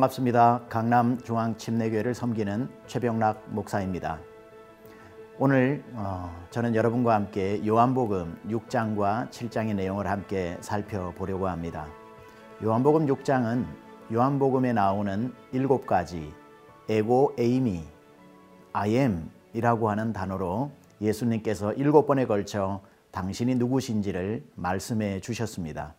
반갑습니다. 강남 중앙 침례교회를 섬기는 최병락 목사입니다. 오늘 어, 저는 여러분과 함께 요한복음 6장과 7장의 내용을 함께 살펴보려고 합니다. 요한복음 6장은 요한복음에 나오는 일곱 가지 에고 에이미 I am이라고 하는 단어로 예수님께서 일곱 번에 걸쳐 당신이 누구신지를 말씀해 주셨습니다.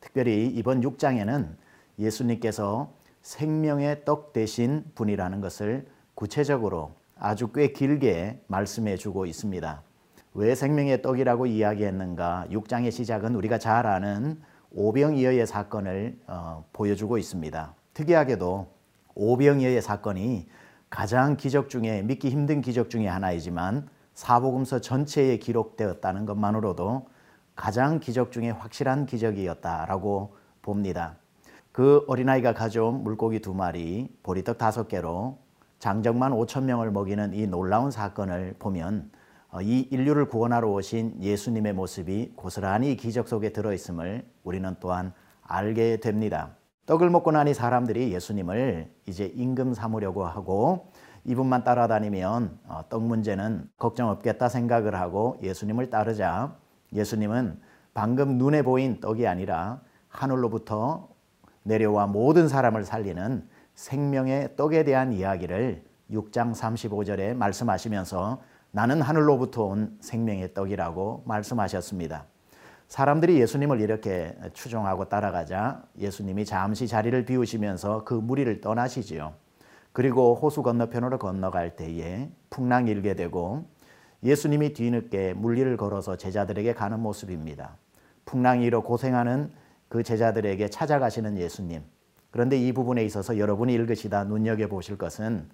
특별히 이번 6장에는 예수님께서 생명의 떡 되신 분이라는 것을 구체적으로 아주 꽤 길게 말씀해 주고 있습니다. 왜 생명의 떡이라고 이야기했는가? 6장의 시작은 우리가 잘 아는 오병이어의 사건을 어, 보여주고 있습니다. 특이하게도 오병이어의 사건이 가장 기적 중에 믿기 힘든 기적 중에 하나이지만 사복음서 전체에 기록되었다는 것만으로도 가장 기적 중에 확실한 기적이었다라고 봅니다. 그 어린아이가 가져온 물고기 두 마리, 보리떡 다섯 개로 장정만 5천 명을 먹이는 이 놀라운 사건을 보면 어, 이 인류를 구원하러 오신 예수님의 모습이 고스란히 기적 속에 들어있음을 우리는 또한 알게 됩니다. 떡을 먹고 나니 사람들이 예수님을 이제 임금 삼으려고 하고 이분만 따라다니면 어, 떡 문제는 걱정 없겠다 생각을 하고 예수님을 따르자 예수님은 방금 눈에 보인 떡이 아니라 하늘로부터 내려와 모든 사람을 살리는 생명의 떡에 대한 이야기를 6장 35절에 말씀하시면서 나는 하늘로부터 온 생명의 떡이라고 말씀하셨습니다. 사람들이 예수님을 이렇게 추종하고 따라가자 예수님이 잠시 자리를 비우시면서 그 무리를 떠나시지요. 그리고 호수 건너편으로 건너갈 때에 풍랑이 일게 되고 예수님이 뒤늦게 물리를 걸어서 제자들에게 가는 모습입니다. 풍랑이 일어 고생하는 그 제자들에게 찾아가시는 예수님. 그런데 이 부분에 있어서 여러분이 읽으시다 눈여겨 보실 것은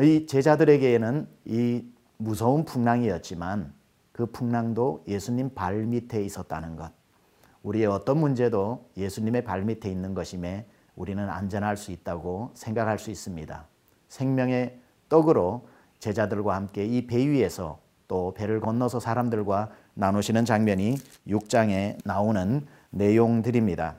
이 제자들에게는 이 무서운 풍랑이었지만 그 풍랑도 예수님 발 밑에 있었다는 것. 우리의 어떤 문제도 예수님의 발 밑에 있는 것임에 우리는 안전할 수 있다고 생각할 수 있습니다. 생명의 떡으로 제자들과 함께 이 배 위에서 또 배를 건너서 사람들과 나누시는 장면이 6장에 나오는 내용들입니다.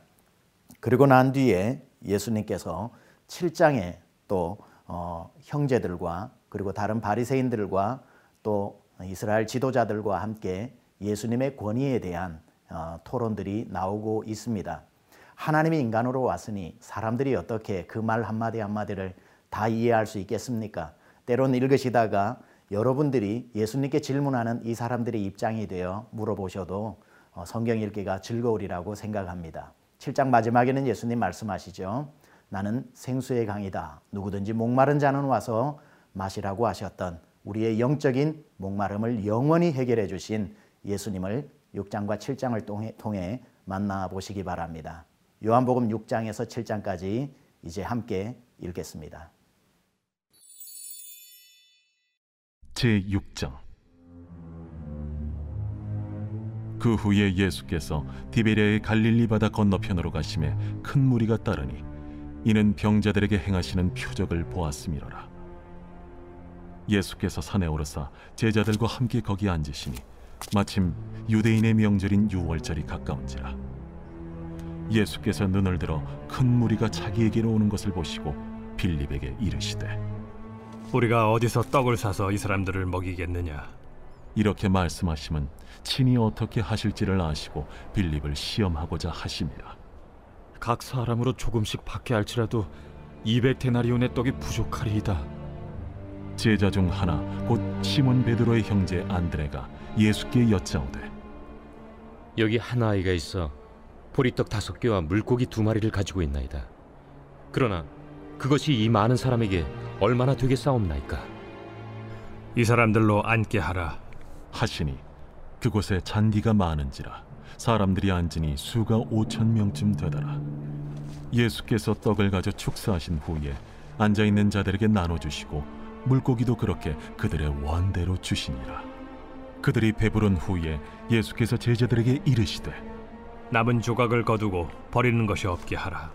그리고 난 뒤에 예수님께서 7장에 또 어, 형제들과 그리고 다른 바리새인들과 또 이스라엘 지도자들과 함께 예수님의 권위에 대한 어, 토론들이 나오고 있습니다. 하나님이 인간으로 왔으니 사람들이 어떻게 그 말 한마디 한마디를 다 이해할 수 있겠습니까? 때론 읽으시다가 여러분들이 예수님께 질문하는 이 사람들의 입장이 되어 물어보셔도 어, 성경 읽기가 즐거우리라고 생각합니다. 7장 마지막에는 예수님 말씀하시죠. 나는 생수의 강이다. 누구든지 목마른 자는 와서 마시라고 하셨던 우리의 영적인 목마름을 영원히 해결해 주신 예수님을 6장과 7장을 통해, 만나보시기 바랍니다. 요한복음 6장에서 7장까지 이제 함께 읽겠습니다. 제 6장 그 후에 예수께서 디베리아의 갈릴리 바다 건너편으로 가심에 큰 무리가 따르니 이는 병자들에게 행하시는 표적을 보았음이로라. 예수께서 산에 오르사 제자들과 함께 거기 앉으시니 마침 유대인의 명절인 유월절이 가까운지라. 예수께서 눈을 들어 큰 무리가 자기에게로 오는 것을 보시고 빌립에게 이르시되 우리가 어디서 떡을 사서 이 사람들을 먹이겠느냐 이렇게 말씀하시면 친히 어떻게 하실지를 아시고 빌립을 시험하고자 하심이라. 각 사람으로 조금씩 받게 할지라도 200데나리온의 떡이 부족하리이다. 제자 중 하나 곧 시몬 베드로의 형제 안드레가 예수께 여짜오되 여기 한 아이가 있어 보리떡 다섯 개와 물고기 두 마리를 가지고 있나이다. 그러나 그것이 이 많은 사람에게 얼마나 되겠사옵나이까? 이 사람들로 앉게 하라. 하시니 그곳에 잔디가 많은지라 사람들이 앉으니 수가 오천 명쯤 되더라. 예수께서 떡을 가져 축사하신 후에 앉아 있는 자들에게 나눠 주시고 물고기도 그렇게 그들의 원대로 주시니라. 그들이 배부른 후에 예수께서 제자들에게 이르시되 남은 조각을 거두고 버리는 것이 없게 하라.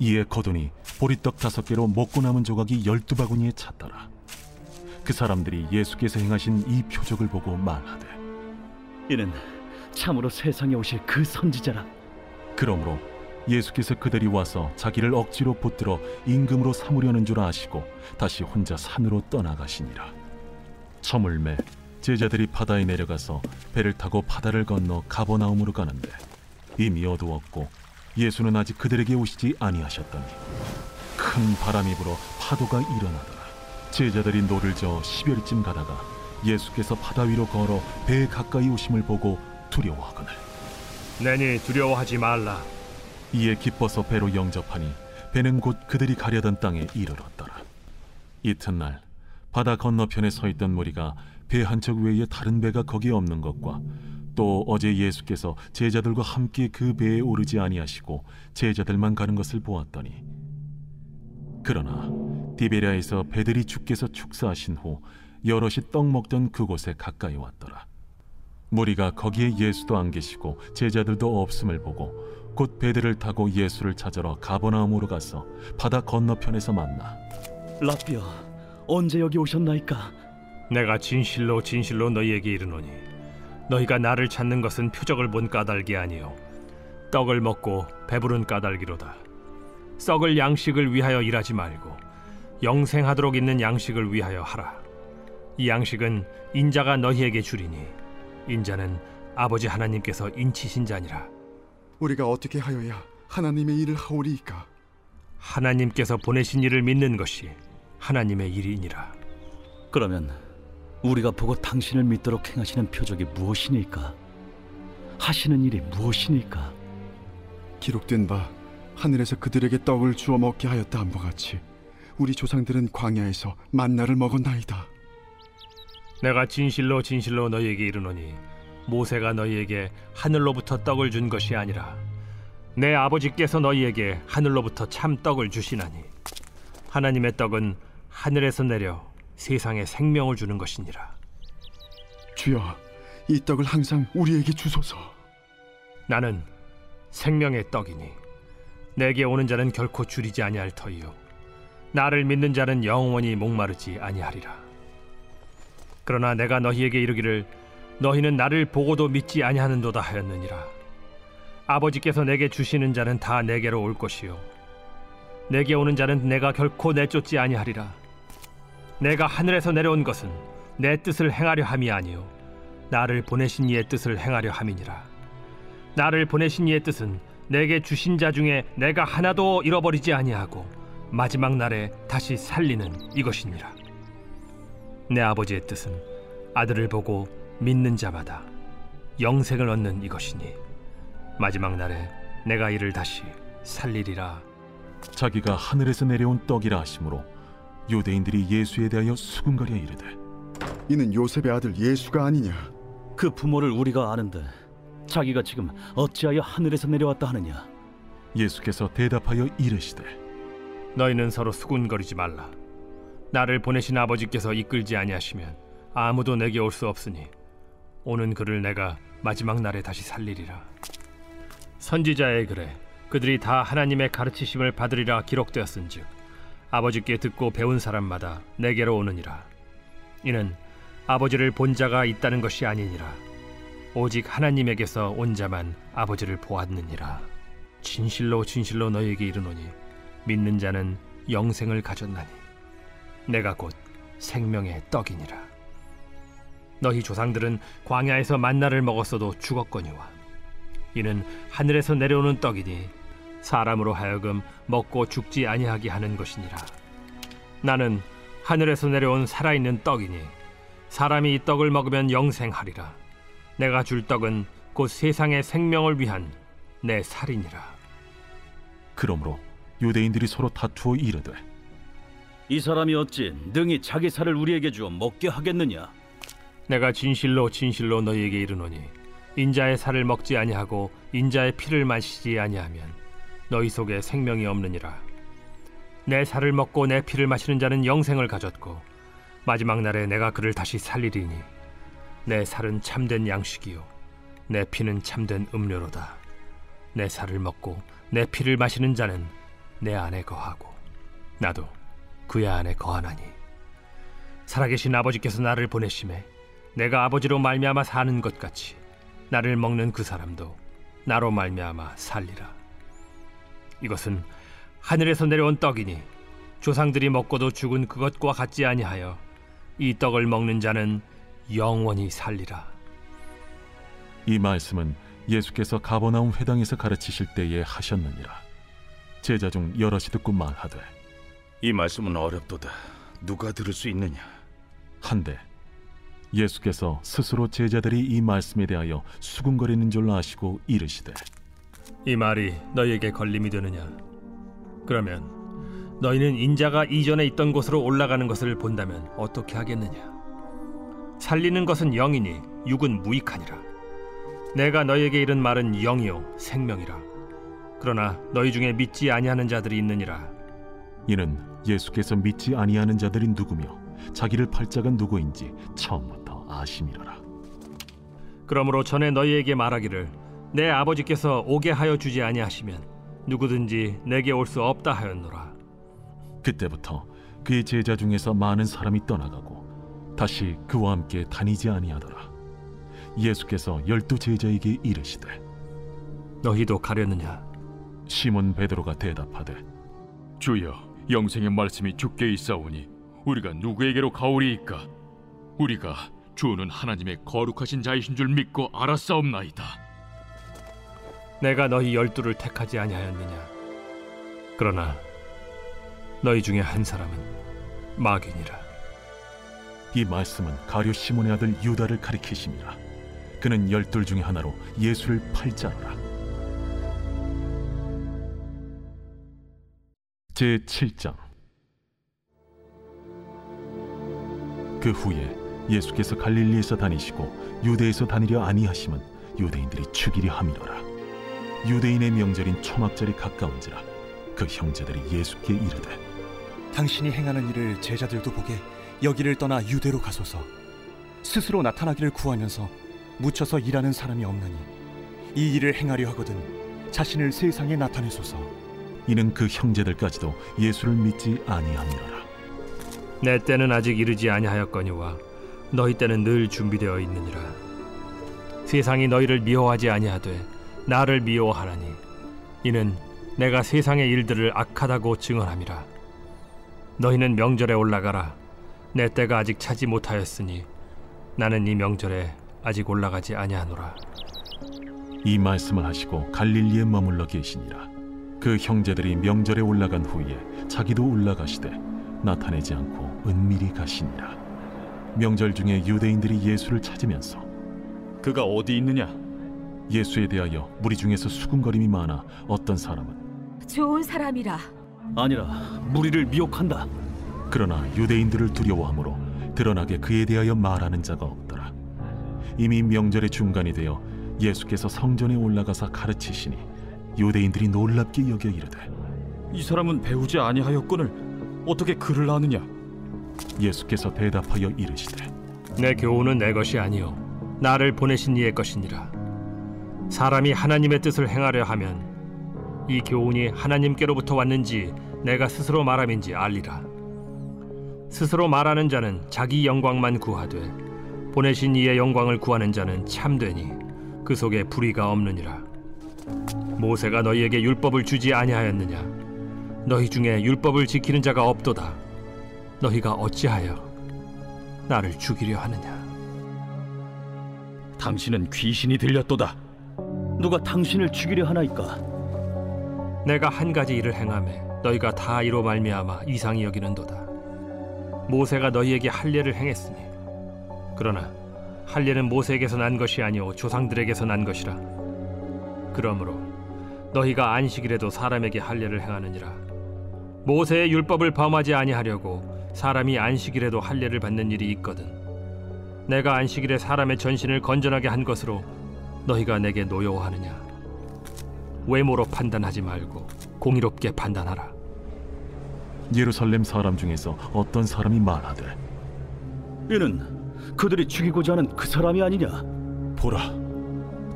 이에 거두니 보리떡 다섯 개로 먹고 남은 조각이 열두 바구니에 찼더라 그 사람들이 예수께서 행하신 이 표적을 보고 말하되 이는 참으로 세상에 오실 그 선지자라. 그러므로 예수께서 그들이 와서 자기를 억지로 붙들어 임금으로 삼으려는 줄 아시고 다시 혼자 산으로 떠나가시니라. 저물매 제자들이 바다에 내려가서 배를 타고 바다를 건너 가버나움으로 가는데 이미 어두웠고 예수는 아직 그들에게 오시지 아니하셨더니 큰 바람이 불어 파도가 일어나더라. 제자들이 노를 저어 십여리쯤 가다가 예수께서 바다 위로 걸어 배에 가까이 오심을 보고 두려워하거늘 내니 두려워하지 말라. 이에 기뻐서 배로 영접하니 배는 곧 그들이 가려던 땅에 이르렀더라. 이튿날 바다 건너편에 서 있던 무리가 배 한 척 외에 다른 배가 거기 없는 것과 또 어제 예수께서 제자들과 함께 그 배에 오르지 아니하시고 제자들만 가는 것을 보았더니 그러나 디베랴에서 배들이 주께서 축사하신 후 여럿이 떡 먹던 그곳에 가까이 왔더라. 무리가 거기에 예수도 안 계시고 제자들도 없음을 보고 곧 배들을 타고 예수를 찾으러 가버나움으로 가서 바다 건너편에서 만나 라비어 언제 여기 오셨나이까? 내가 진실로 진실로 너희에게 이르노니 너희가 나를 찾는 것은 표적을 본 까닭이 아니요 떡을 먹고 배부른 까닭이로다. 썩을 양식을 위하여 일하지 말고 영생하도록 있는 양식을 위하여 하라. 이 양식은 인자가 너희에게 주리니 인자는 아버지 하나님께서 인치신 자니라. 우리가 어떻게 하여야 하나님의 일을 하오리이까? 하나님께서 보내신 이를 믿는 것이 하나님의 일이니라. 그러면 우리가 보고 당신을 믿도록 행하시는 표적이 무엇이니까? 하시는 일이 무엇이니까? 기록된 바 하늘에서 그들에게 떡을 주어 먹게 하였다 함과 같이 우리 조상들은 광야에서 만나를 먹었나이다. 내가 진실로 진실로 너희에게 이르노니 모세가 너희에게 하늘로부터 떡을 준 것이 아니라 내 아버지께서 너희에게 하늘로부터 참 떡을 주시나니 하나님의 떡은 하늘에서 내려 세상에 생명을 주는 것이니라 주여, 이 떡을 항상 우리에게 주소서. 나는 생명의 떡이니 내게 오는 자는 결코 줄이지 아니할 터이요 나를 믿는 자는 영원히 목마르지 아니하리라. 그러나 내가 너희에게 이르기를 너희는 나를 보고도 믿지 아니하는도다 하였느니라. 아버지께서 내게 주시는 자는 다 내게로 올 것이요. 내게 오는 자는 내가 결코 내쫓지 아니하리라. 내가 하늘에서 내려온 것은 내 뜻을 행하려 함이 아니요. 나를 보내신 이의 뜻을 행하려 함이니라. 나를 보내신 이의 뜻은 내게 주신 자 중에 내가 하나도 잃어버리지 아니하고 마지막 날에 다시 살리는 이것이니라. 내 아버지의 뜻은 아들을 보고 믿는 자마다 영생을 얻는 이것이니 마지막 날에 내가 이를 다시 살리리라. 자기가 하늘에서 내려온 떡이라 하심으로 유대인들이 예수에 대하여 수군거려 이르되 이는 요셉의 아들 예수가 아니냐? 그 부모를 우리가 아는데 자기가 지금 어찌하여 하늘에서 내려왔다 하느냐? 예수께서 대답하여 이르시되 너희는 서로 수군거리지 말라. 나를 보내신 아버지께서 이끌지 아니하시면 아무도 내게 올 수 없으니 오는 그를 내가 마지막 날에 다시 살리리라. 선지자의 글에 그들이 다 하나님의 가르치심을 받으리라 기록되었은즉 아버지께 듣고 배운 사람마다 내게로 오느니라. 이는 아버지를 본 자가 있다는 것이 아니니라. 오직 하나님에게서 온 자만 아버지를 보았느니라. 진실로 진실로 너희에게 이르노니 믿는 자는 영생을 가졌나니 내가 곧 생명의 떡이니라. 너희 조상들은 광야에서 만나를 먹었어도 죽었거니와 이는 하늘에서 내려오는 떡이니 사람으로 하여금 먹고 죽지 아니하게 하는 것이니라. 나는 하늘에서 내려온 살아있는 떡이니 사람이 이 떡을 먹으면 영생하리라. 내가 줄 떡은 곧 세상의 생명을 위한 내 살이니라. 그러므로 유대인들이 서로 다투어 이르되 이 사람이 어찌 능히 자기 살을 우리에게 주어 먹게 하겠느냐? 내가 진실로 진실로 너희에게 이르노니 인자의 살을 먹지 아니하고 인자의 피를 마시지 아니하면 너희 속에 생명이 없느니라. 내 살을 먹고 내 피를 마시는 자는 영생을 가졌고 마지막 날에 내가 그를 다시 살리리니 내 살은 참된 양식이요 내 피는 참된 음료로다. 내 살을 먹고 내 피를 마시는 자는 내 안에 거하고 나도 그의 안에 거하나니 살아계신 아버지께서 나를 보내심에 내가 아버지로 말미암아 사는 것 같이 나를 먹는 그 사람도 나로 말미암아 살리라 이것은 하늘에서 내려온 떡이니 조상들이 먹고도 죽은 그것과 같지 아니하여 이 떡을 먹는 자는 영원히 살리라. 이 말씀은 예수께서 가버나움 회당에서 가르치실 때에 하셨느니라. 제자 중 여럿이 듣고 말하되 이 말씀은 어렵도다. 누가 들을 수 있느냐? 한데 예수께서 스스로 제자들이 이 말씀에 대하여 수군거리는 줄 아시고 이르시되 이 말이 너희에게 걸림이 되느냐? 그러면 너희는 인자가 이전에 있던 곳으로 올라가는 것을 본다면 어떻게 하겠느냐? 살리는 것은 영이니 육은 무익하니라. 내가 너희에게 이른 말은 영이요 생명이라. 그러나 너희 중에 믿지 아니하는 자들이 있느니라. 이는 예수께서 믿지 아니하는 자들이 누구며 자기를 팔자가 누구인지 처음부터 아심이로라. 그러므로 전에 너희에게 말하기를 내 아버지께서 오게 하여 주지 아니하시면 누구든지 내게 올 수 없다 하였노라. 그때부터 그의 제자 중에서 많은 사람이 떠나가고 다시 그와 함께 다니지 아니하더라. 예수께서 열두 제자에게 이르시되 너희도 가려느냐? 시몬 베드로가 대답하되 주여, 영생의 말씀이 주께 있사오니 우리가 누구에게로 가오리이까? 우리가 주는 하나님의 거룩하신 자이신 줄 믿고 알았사옵나이다. 내가 너희 열두를 택하지 아니하였느냐? 그러나 너희 중에 한 사람은 마귀니라. 이 말씀은 가룟 시몬의 아들 유다를 가리키심이라. 그는 열둘 중에 하나로 예수를 팔자노라. 제 7장. 그 후에 예수께서 갈릴리에서 다니시고 유대에서 다니려 아니하심은 유대인들이 죽이려 함이로라. 유대인의 명절인 초막절이 가까운지라 그 형제들이 예수께 이르되 당신이 행하는 일을 제자들도 보게 여기를 떠나 유대로 가소서. 스스로 나타나기를 구하면서 묻혀서 일하는 사람이 없느니 이 일을 행하려 하거든 자신을 세상에 나타내소서 이는 그 형제들까지도 예수를 믿지 아니함이로라. 내 때는 아직 이르지 아니하였거니와 너희 때는 늘 준비되어 있느니라. 세상이 너희를 미워하지 아니하되 나를 미워하라니 이는 내가 세상의 일들을 악하다고 증언함이라. 너희는 명절에 올라가라. 내 때가 아직 차지 못하였으니 나는 이 명절에 아직 올라가지 아니하노라. 이 말씀을 하시고 갈릴리에 머물러 계시니라. 그 형제들이 명절에 올라간 후에 자기도 올라가시되 나타내지 않고 은밀히 가시니라. 명절 중에 유대인들이 예수를 찾으면서 그가 어디 있느냐? 예수에 대하여 무리 중에서 수군거림이 많아 어떤 사람은 좋은 사람이라 아니라 무리를 미혹한다. 그러나 유대인들을 두려워하므로 드러나게 그에 대하여 말하는 자가 없더라. 이미 명절의 중간이 되어 예수께서 성전에 올라가서 가르치시니 유대인들이 놀랍게 여겨 이르되 이 사람은 배우지 아니하였거늘 어떻게 글을 아느냐? 예수께서 대답하여 이르시되 내 교훈은 내 것이 아니요 나를 보내신 이의 것이니라. 사람이 하나님의 뜻을 행하려 하면 이 교훈이 하나님께로부터 왔는지 내가 스스로 말함인지 알리라. 스스로 말하는 자는 자기 영광만 구하되 보내신 이의 영광을 구하는 자는 참되니 그 속에 불의가 없느니라. 모세가 너희에게 율법을 주지 아니하였느냐? 너희 중에 율법을 지키는 자가 없도다. 너희가 어찌하여 나를 죽이려 하느냐? 당신은 귀신이 들렸도다. 누가 당신을 죽이려 하나이까? 내가 한 가지 일을 행함에 너희가 다 이로 말미암아 이상히 여기는도다. 모세가 너희에게 할례를 행했으니 그러나 할례는 모세에게서 난 것이 아니오 조상들에게서 난 것이라. 그러므로 너희가 안식일에도 사람에게 할례를 행하느니라. 모세의 율법을 범하지 아니하려고 사람이 안식일에도 할례를 받는 일이 있거든. 내가 안식일에 사람의 전신을 건전하게 한 것으로 너희가 내게 노여워하느냐? 외모로 판단하지 말고 공의롭게 판단하라. 예루살렘 사람 중에서 어떤 사람이 말하되 이는 그들이 죽이고자 하는 그 사람이 아니냐? 보라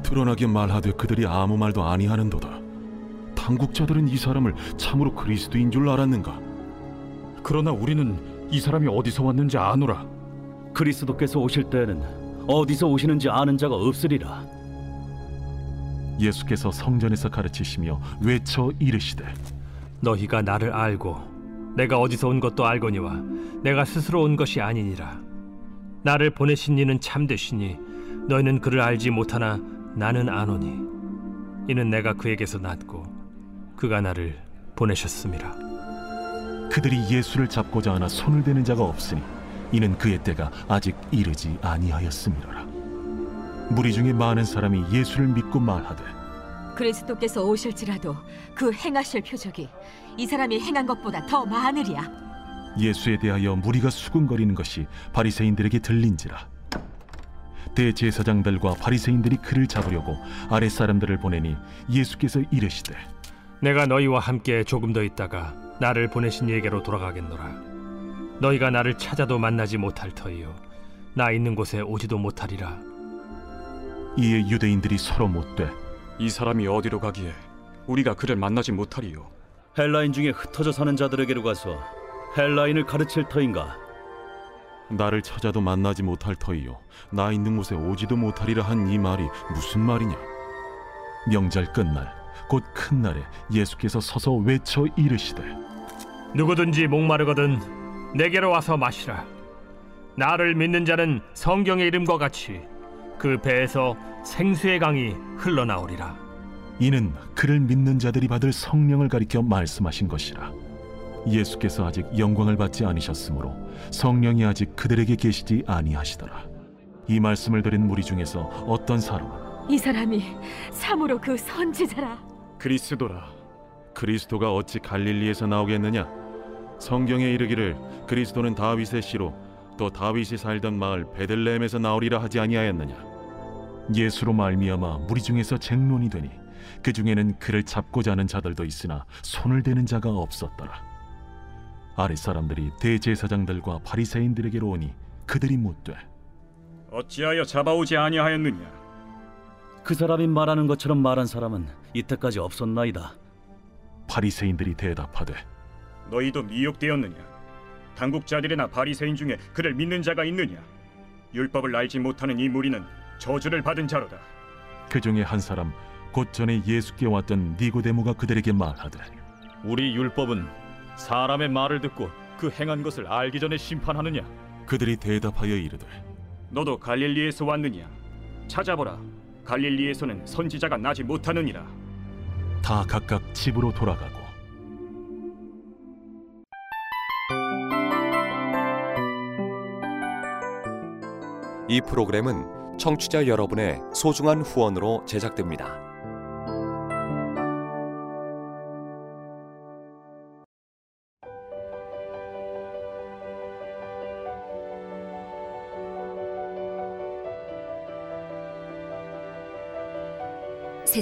드러나게 말하되 그들이 아무 말도 아니하는도다 당국자들은 이 사람을 참으로 그리스도인 줄 알았는가 그러나 우리는 이 사람이 어디서 왔는지 아노라. 그리스도께서 오실 때에는 어디서 오시는지 아는 자가 없으리라. 예수께서 성전에서 가르치시며 외쳐 이르시되 너희가 나를 알고 내가 어디서 온 것도 알거니와 내가 스스로 온 것이 아니니라 나를 보내신 이는 참되시니 너희는 그를 알지 못하나 나는 아노니 이는 내가 그에게서 낳고 그가 나를 보내셨음이라 그들이 예수를 잡고자 하나 손을 대는 자가 없으니 이는 그의 때가 아직 이르지 아니하였음이로라. 무리 중에 많은 사람이 예수를 믿고 말하되 그리스도께서 오실지라도 그 행하실 표적이 이 사람이 행한 것보다 더 많으리야. 예수에 대하여 무리가 수군거리는 것이 바리새인들에게 들린지라. 대제사장들과 바리새인들이 그를 잡으려고 아랫 사람들을 보내니 예수께서 이르시되 내가 너희와 함께 조금 더 있다가 나를 보내신 이에게로 돌아가겠노라. 너희가 나를 찾아도 만나지 못할 터이요. 나 있는 곳에 오지도 못하리라. 이에 유대인들이 서로 못되 이 사람이 어디로 가기에 우리가 그를 만나지 못하리요. 헬라인 중에 흩어져 사는 자들에게로 가서 헬라인을 가르칠 터인가? 나를 찾아도 만나지 못할 터이요. 나 있는 곳에 오지도 못하리라 한 이 말이 무슨 말이냐? 명절 끝날 곧 큰 날에 예수께서 서서 외쳐 이르시되 누구든지 목마르거든 내게로 와서 마시라. 나를 믿는 자는 성경의 이름과 같이 그 배에서 생수의 강이 흘러나오리라. 이는 그를 믿는 자들이 받을 성령을 가리켜 말씀하신 것이라. 예수께서 아직 영광을 받지 아니셨으므로 성령이 아직 그들에게 계시지 아니하시더라. 이 말씀을 들은 무리 중에서 어떤 사람은 이 사람이 참으로 그 선지자라. 그리스도라. 그리스도가 어찌 갈릴리에서 나오겠느냐 성경에 이르기를 그리스도는 다윗의 씨로 또 다윗이 살던 마을 베들레헴에서 나오리라 하지 아니하였느냐 예수로 말미암아 무리 중에서 쟁론이 되니 그 중에는 그를 잡고자 하는 자들도 있으나 손을 대는 자가 없었더라 아랫 사람들이 대제사장들과 바리새인들에게로 오니 그들이 묻되 어찌하여 잡아오지 아니하였느냐? 그 사람이 말하는 것처럼 말한 사람은 이때까지 없었나이다. 바리새인들이 대답하되 너희도 미혹되었느냐? 당국자들이나 바리새인 중에 그를 믿는 자가 있느냐? 율법을 알지 못하는 이 무리는 저주를 받은 자로다. 그 중에 한 사람 곧 전에 예수께 왔던 니고데모가 그들에게 말하되 우리 율법은 사람의 말을 듣고 그 행한 것을 알기 전에 심판하느냐? 그들이 대답하여 이르되 너도 갈릴리에서 왔느냐? 찾아보라. 갈릴리에서는 선지자가 나지 못하느니라. 다 각각 집으로 돌아가고 이 프로그램은 청취자 여러분의 소중한 후원으로 제작됩니다.